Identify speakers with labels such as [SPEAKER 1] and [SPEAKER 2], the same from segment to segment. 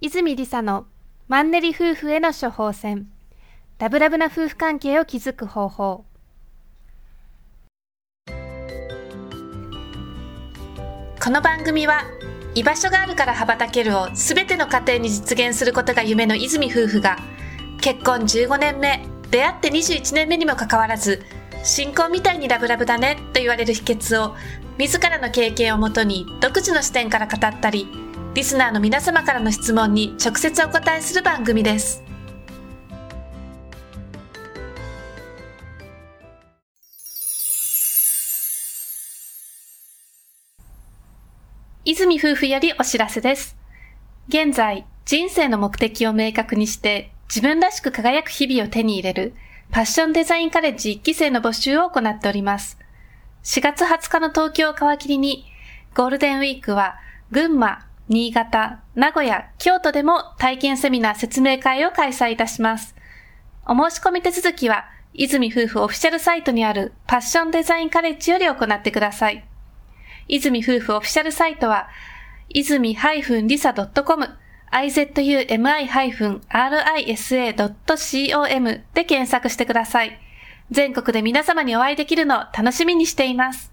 [SPEAKER 1] 泉理沙のマンネリ夫婦への処方箋。ラブラブな夫婦関係を築く方法。この番組は居場所があるから羽ばたけるをすべての家庭に実現することが夢の泉夫婦が結婚15年目出会って21年目にもかかわらず新婚みたいにラブラブだねと言われる秘訣を自らの経験をもとに独自の視点から語ったりリスナーの皆様からの質問に直接お答えする番組です泉夫婦よりお知らせです現在人生の目的を明確にして自分らしく輝く日々を手に入れるパッションデザインカレッジ1期生の募集を行っております。4月20日の東京を皮切りに、ゴールデンウィークは群馬、新潟、名古屋、京都でも体験セミナー説明会を開催いたします。お申し込み手続きは、泉夫婦オフィシャルサイトにあるパッションデザインカレッジより行ってください。泉夫婦オフィシャルサイトは、泉 -lisa.com izumi-risa.com で検索してください。全国で皆様にお会いできるのを楽しみにしています。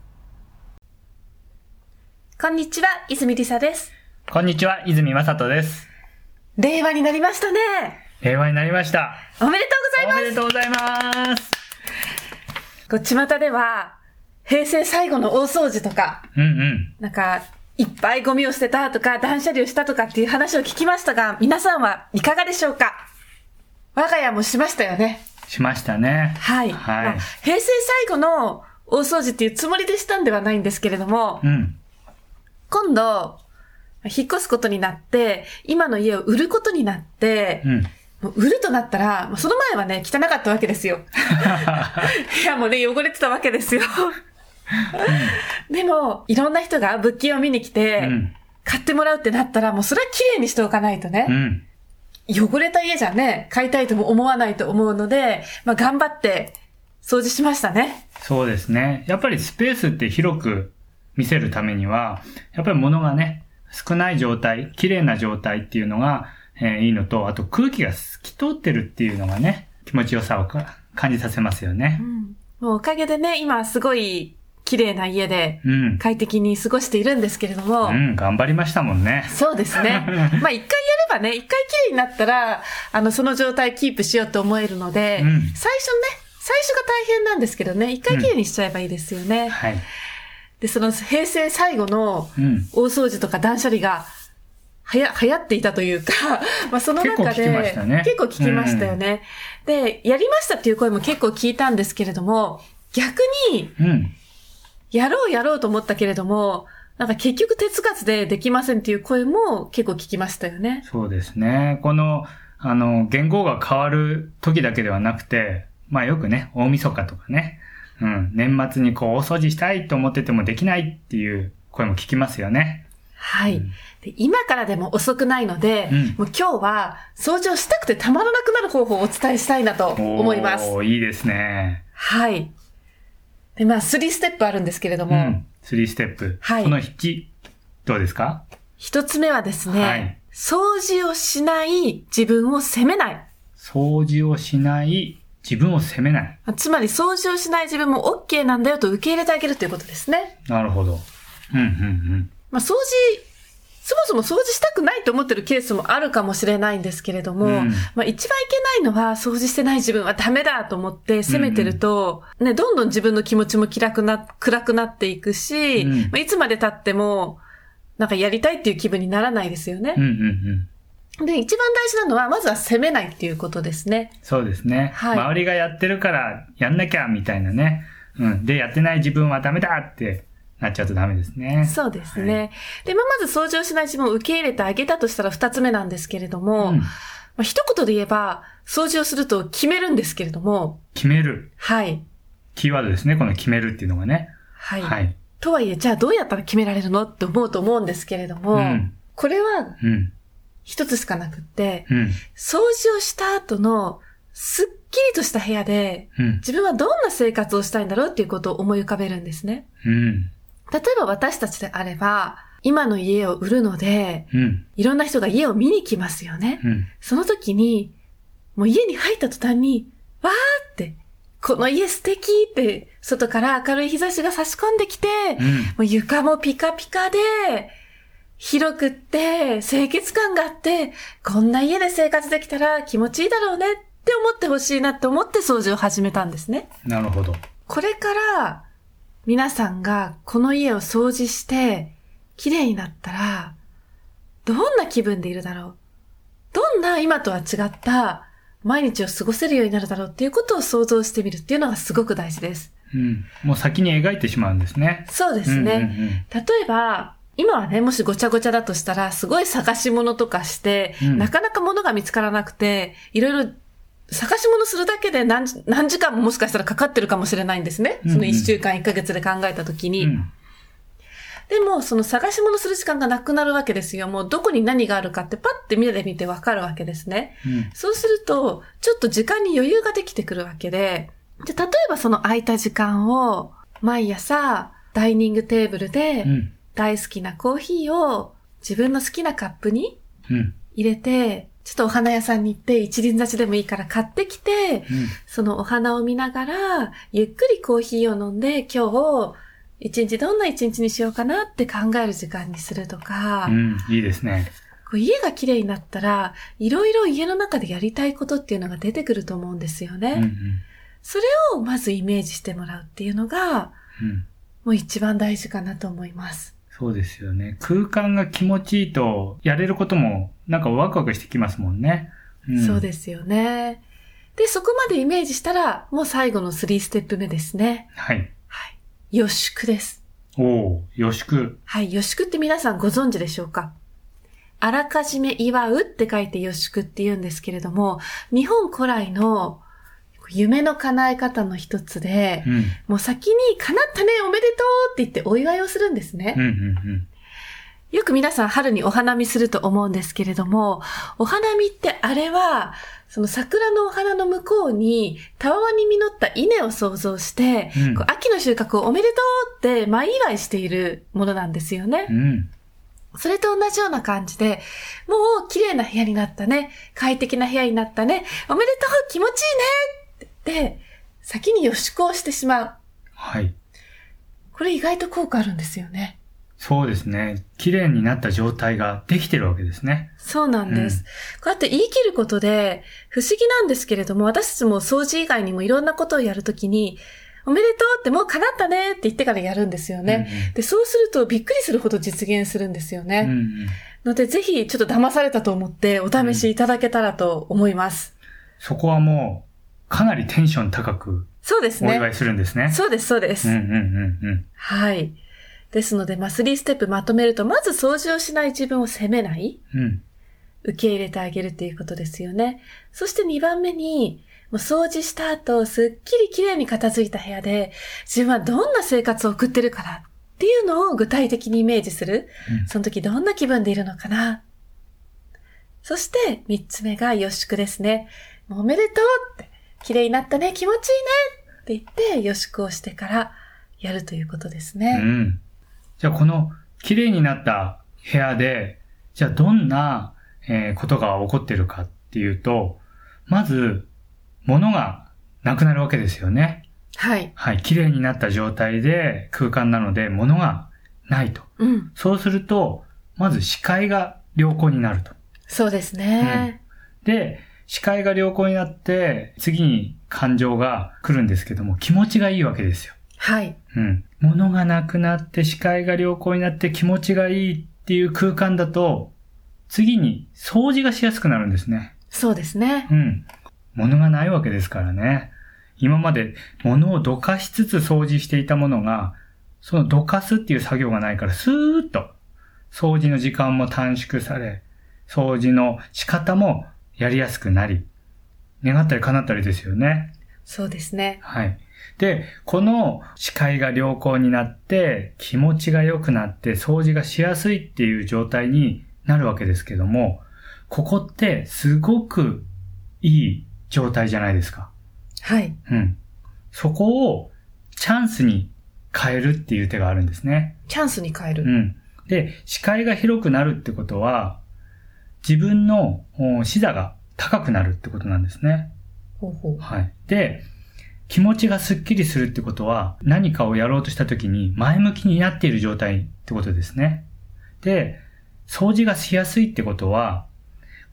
[SPEAKER 1] こんにちは、泉りさです。
[SPEAKER 2] こんにちは、泉正人です。
[SPEAKER 1] 令和になりましたね。
[SPEAKER 2] 令和になりました。
[SPEAKER 1] おめでとうございます。
[SPEAKER 2] おめでとうございます。
[SPEAKER 1] こっちまたでは、平成最後の大掃除とか、
[SPEAKER 2] うんうん。
[SPEAKER 1] なんか、いっぱいゴミを捨てたとか、断捨離をしたとかっていう話を聞きましたが、皆さんはいかがでしょうか？我が家もしましたよね。
[SPEAKER 2] しましたね。
[SPEAKER 1] はい。はい、まあ、平成最後の大掃除っていうつもりでしたんではないんですけれども、
[SPEAKER 2] うん、
[SPEAKER 1] 今度、引っ越すことになって、今の家を売ることになって、
[SPEAKER 2] うん
[SPEAKER 1] もう売るとなったら、その前はね、汚かったわけですよ。部屋もね、汚れてたわけですよ。でも、いろんな人が物件を見に来て、買ってもらうってなったら、もうそれは綺麗にしておかないとね。汚れた家じゃね、買いたいとも思わないと思うので、まあ頑張って掃除しましたね。
[SPEAKER 2] そうですね。やっぱりスペースって広く見せるためには、やっぱり物がね、少ない状態、綺麗な状態っていうのが、えー、いいのと、あと空気が透き通ってるっていうのがね、気持ちよさを感じさせますよね。
[SPEAKER 1] うん、もうおかげでね、今すごい綺麗な家で、快適に過ごしているんですけれども。
[SPEAKER 2] うん、頑張りましたもんね。
[SPEAKER 1] そうですね。まあ一回やればね、一回綺麗になったら、あの、その状態キープしようと思えるので、うん、最初ね、最初が大変なんですけどね、一回綺麗にしちゃえばいいですよね。うん、
[SPEAKER 2] はい。
[SPEAKER 1] で、その平成最後の大掃除とか断捨離が、はや、流行っていたというか、まあその中で、結構聞きましたね。結構聞きましたよね、うん、で、やりましたっていう声も結構聞いたんですけれども、逆に、
[SPEAKER 2] うん
[SPEAKER 1] やろうやろうと思ったけれども、なんか結局手つかずでできませんっていう声も結構聞きましたよね。
[SPEAKER 2] そうですね。この、あの、言語が変わる時だけではなくて、まあよくね、大晦日とかね、うん、年末にこう大掃除したいと思っててもできないっていう声も聞きますよね。
[SPEAKER 1] はい、うん、で。今からでも遅くないので、うん、もう今日は掃除をしたくてたまらなくなる方法をお伝えしたいなと思います。
[SPEAKER 2] おいいですね。
[SPEAKER 1] はい。で、まあ、3ステップあるんですけれども。うん、
[SPEAKER 2] 3ステップ。
[SPEAKER 1] はい。
[SPEAKER 2] この1、どうですか？
[SPEAKER 1] 一つ目はですね、はい、掃除をしない自分を責めない。
[SPEAKER 2] 掃除をしない自分を責めない。
[SPEAKER 1] つまり、掃除をしない自分も OK なんだよと受け入れてあげるということですね。
[SPEAKER 2] なるほど。うん、うん、うん。
[SPEAKER 1] まあ、掃除そもそも掃除したくないと思ってるケースもあるかもしれないんですけれども、うん、まあ一番いけないのは掃除してない自分はダメだと思って責めてると、うんうん、ね、どんどん自分の気持ちも暗くな、暗くなっていくし、うん、まあ、いつまで経っても、なんかやりたいっていう気分にならないですよね。
[SPEAKER 2] うんうんうん、
[SPEAKER 1] で、一番大事なのは、まずは責めないっていうことですね。
[SPEAKER 2] そうですね。はい、周りがやってるからやんなきゃみたいなね。うん。で、やってない自分はダメだってなっちゃうとダメですね。
[SPEAKER 1] そうですね。はい、で、まあ、まず掃除をしない自分を受け入れてあげたとしたら二つ目なんですけれども、うん、まあ、一言で言えば、掃除をすると決めるんですけれども。
[SPEAKER 2] 決める
[SPEAKER 1] はい。
[SPEAKER 2] キーワードですね、この決めるっていうのがね。
[SPEAKER 1] はい。はい。とはいえ、じゃあどうやったら決められるのって思うと思うんですけれども、うん、これは、一つしかなくって、
[SPEAKER 2] うん、
[SPEAKER 1] 掃除をした後のすっきりとした部屋で、自分はどんな生活をしたいんだろうっていうことを思い浮かべるんですね。
[SPEAKER 2] うん、
[SPEAKER 1] 例えば私たちであれば、今の家を売るので、
[SPEAKER 2] うん。
[SPEAKER 1] いろんな人が家を見に来ますよね。
[SPEAKER 2] うん。
[SPEAKER 1] その時に、もう家に入った途端に、わーって、この家素敵って、外から明るい日差しが差し込んできて、
[SPEAKER 2] うん。
[SPEAKER 1] もう床もピカピカで、広くって、清潔感があって、こんな家で生活できたら気持ちいいだろうねって思ってほしいなって思って掃除を始めたんですね。
[SPEAKER 2] なるほど。
[SPEAKER 1] これから、皆さんがこの家を掃除して、綺麗になったら、どんな気分でいるだろうどんな今とは違った毎日を過ごせるようになるだろうっていうことを想像してみるっていうのがすごく大事です。
[SPEAKER 2] うん。もう先に描いてしまうんですね。
[SPEAKER 1] そうですね。
[SPEAKER 2] うんうん
[SPEAKER 1] 例えば、今はね、もしごちゃごちゃだとしたら、すごい探し物とかして、
[SPEAKER 2] うん
[SPEAKER 1] なかなか物が見つからなくて、いろいろ探し物するだけで何時何時間ももしかしたらかかってるかもしれないんですね。その1週間1ヶ月で考えた時に。
[SPEAKER 2] うん。
[SPEAKER 1] でも、その探し物する時間がなくなるわけですよ。もうどこに何があるかってパッて見てみてわかるわけですね。
[SPEAKER 2] うん。
[SPEAKER 1] そうすると、ちょっと時間に余裕ができてくるわけで、じゃあ例えばその空いた時間を、毎朝、ダイニングテーブルで、
[SPEAKER 2] うん。
[SPEAKER 1] 大好きなコーヒーを自分の好きなカップに
[SPEAKER 2] うん。
[SPEAKER 1] 入れて、ちょっとお花屋さんに行って一輪挿しでもいいから買ってきて、
[SPEAKER 2] うん。
[SPEAKER 1] そのお花を見ながら、ゆっくりコーヒーを飲んで、今日、一日どんな一日にしようかなって考える時間にするとか、
[SPEAKER 2] うん。いいですね。
[SPEAKER 1] こう家が綺麗になったら、いろいろ家の中でやりたいことっていうのが出てくると思うんですよね。
[SPEAKER 2] うん。うん。
[SPEAKER 1] それをまずイメージしてもらうっていうのが、
[SPEAKER 2] うん。
[SPEAKER 1] もう一番大事かなと思います。
[SPEAKER 2] そうですよね。空間が気持ちいいと、やれることも、なんかワクワクしてきますもんね。ん
[SPEAKER 1] そうですよね。で、そこまでイメージしたら、もう最後の3ステップ目ですね。
[SPEAKER 2] はい。
[SPEAKER 1] はい。予宿です。
[SPEAKER 2] おお予宿。
[SPEAKER 1] はい。予宿って皆さんご存知でしょうか？あらかじめ祝うって書いて予宿って言うんですけれども、日本古来の夢の叶え方の一つで、
[SPEAKER 2] うん。
[SPEAKER 1] もう先に叶ったね、おめでとうって言ってお祝いをするんですね。
[SPEAKER 2] うん。うん。
[SPEAKER 1] よく皆さん春にお花見すると思うんですけれども、お花見ってあれは、その桜のお花の向こうに、たわわに実った稲を想像して、
[SPEAKER 2] うん
[SPEAKER 1] 秋の収穫をおめでとうって前祝いしているものなんですよね
[SPEAKER 2] う。ん。
[SPEAKER 1] それと同じような感じで、もう綺麗な部屋になったね、快適な部屋になったね、おめでとう気持ちいいね先に予宿をしてしまう。
[SPEAKER 2] はい。
[SPEAKER 1] これ意外と効果あるんですよね。
[SPEAKER 2] そうですね。綺麗になった状態ができてるわけですね。
[SPEAKER 1] そうなんです。こうやって言い切ることで、不思議なんですけれども、私たちも掃除以外にもいろんなことをやるときに、おめでとうってもう叶ったねって言ってからやるんですよね。で、そうするとびっくりするほど実現するんですよね。
[SPEAKER 2] うん。うん。
[SPEAKER 1] ので、ぜひちょっと騙されたと思ってお試しいただけたらと思います。
[SPEAKER 2] そこはもう、かなりテンション高く
[SPEAKER 1] そうですね。
[SPEAKER 2] お祝いするんですね。
[SPEAKER 1] そうです、そうです。
[SPEAKER 2] うんうんうんうん。
[SPEAKER 1] はい。ですので、まあ、3ステップまとめると、まず掃除をしない自分を責めない。
[SPEAKER 2] うん。
[SPEAKER 1] 受け入れてあげるっていうことですよね。そして2番目に、もう掃除した後、すっきり綺麗に片付いた部屋で、自分はどんな生活を送ってるかなっていうのを具体的にイメージする。
[SPEAKER 2] うん
[SPEAKER 1] その時どんな気分でいるのかな。そして3つ目が予宿ですね。もうおめでとうって、綺麗になったね、気持ちいいねって言って予宿をしてからやるということです
[SPEAKER 2] う
[SPEAKER 1] ね。
[SPEAKER 2] ん。じゃあこの綺麗になった部屋で、じゃあどんな、えーことが起こってるかっていうと、まず、物がなくなるわけですよね。
[SPEAKER 1] はい。
[SPEAKER 2] はい。綺麗になった状態で空間なので物がないと。
[SPEAKER 1] うん。
[SPEAKER 2] そうすると、まず視界が良好になると。
[SPEAKER 1] そうですね。
[SPEAKER 2] で、視界が良好になって、次に感情が来るんですけども、気持ちがいいわけですよ。
[SPEAKER 1] はい。
[SPEAKER 2] うん。物がなくなって視界が良好になって気持ちがいいっていう空間だと、次に掃除がしやすくなるんですね。
[SPEAKER 1] そうですね。
[SPEAKER 2] うん。物がないわけですからね。今まで物をどかしつつ掃除していたものが、そのどかすっていう作業がないから、スーッと掃除の時間も短縮され、掃除の仕方もやりやすくなり、願ったり叶ったりですよね。
[SPEAKER 1] そうですね。
[SPEAKER 2] はい。で、この視界が良好になって、気持ちが良くなって、掃除がしやすいっていう状態になるわけですけども、ここってすごくいい状態じゃないですか。
[SPEAKER 1] はい。
[SPEAKER 2] うん。そこをチャンスに変えるっていう手があるんですね。
[SPEAKER 1] チャンスに変える。
[SPEAKER 2] うん。で、視界が広くなるってことは、自分の視座が高くなるってことなんですね。
[SPEAKER 1] ほうほう。
[SPEAKER 2] はい。で、気持ちがスッキリするってことは、何かをやろうとした時に前向きになっている状態ってことですね。で、掃除がしやすいってことは、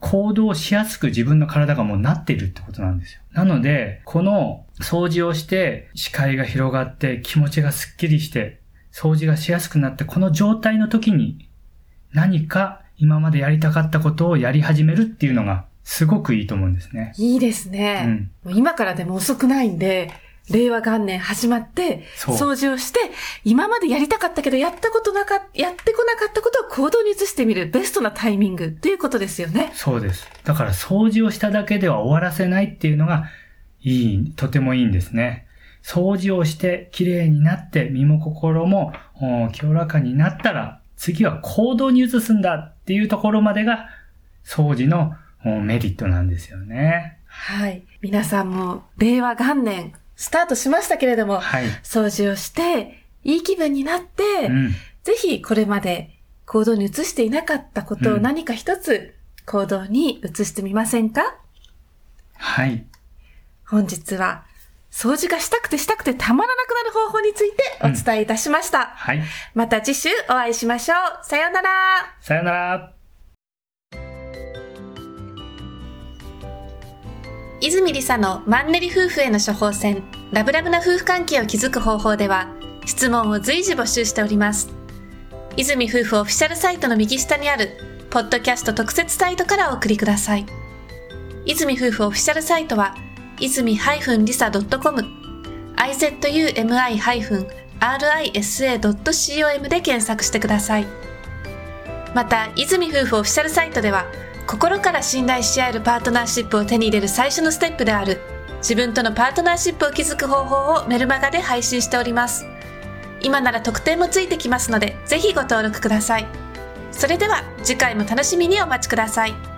[SPEAKER 2] 行動しやすく自分の体がもうなっているってことなんですよ。なので、この掃除をして視界が広がって気持ちがスッキリして掃除がしやすくなってこの状態の時に何か今までやりたかったことをやり始めるっていうのがすごくいいと思うんですね。
[SPEAKER 1] いいですね。うん、今からでも遅くないんで、令和元年始まって、掃除をして、今までやりたかったけど、やったことなか、やってこなかったことを行動に移してみるベストなタイミングっていうことですよね。
[SPEAKER 2] そうです。だから掃除をしただけでは終わらせないっていうのが、いい、とてもいいんですね。掃除をして綺麗になって身も心も清らかになったら、次は行動に移すんだっていうところまでが、掃除のメリットなんですよね。
[SPEAKER 1] はい。皆さんも令和元年スタートしましたけれども、はい、掃除をして、いい気分になって、うん、ぜひこれまで行動に移していなかったことを何か一つ行動に移してみませんか、
[SPEAKER 2] はい。
[SPEAKER 1] 本日は、掃除がしたくてしたくてたまらなくなる方法についてお伝えいたしました。うん、
[SPEAKER 2] はい。
[SPEAKER 1] また次週お会いしましょう。さようなら。
[SPEAKER 2] さようなら。
[SPEAKER 1] 泉理沙のマンネリ夫婦への処方箋、ラブラブな夫婦関係を築く方法では、質問を随時募集しております。泉夫婦オフィシャルサイトの右下にある、ポッドキャスト特設サイトからお送りください。泉夫婦オフィシャルサイトは、泉 -lisa.com、izumi-risa.com で検索してください。また、泉夫婦オフィシャルサイトでは、心から信頼し合えるパートナーシップを手に入れる最初のステップである自分とのパートナーシップを築く方法をメルマガで配信しております。今なら特典もついてきますので、ぜひご登録ください。それでは次回も楽しみにお待ちください。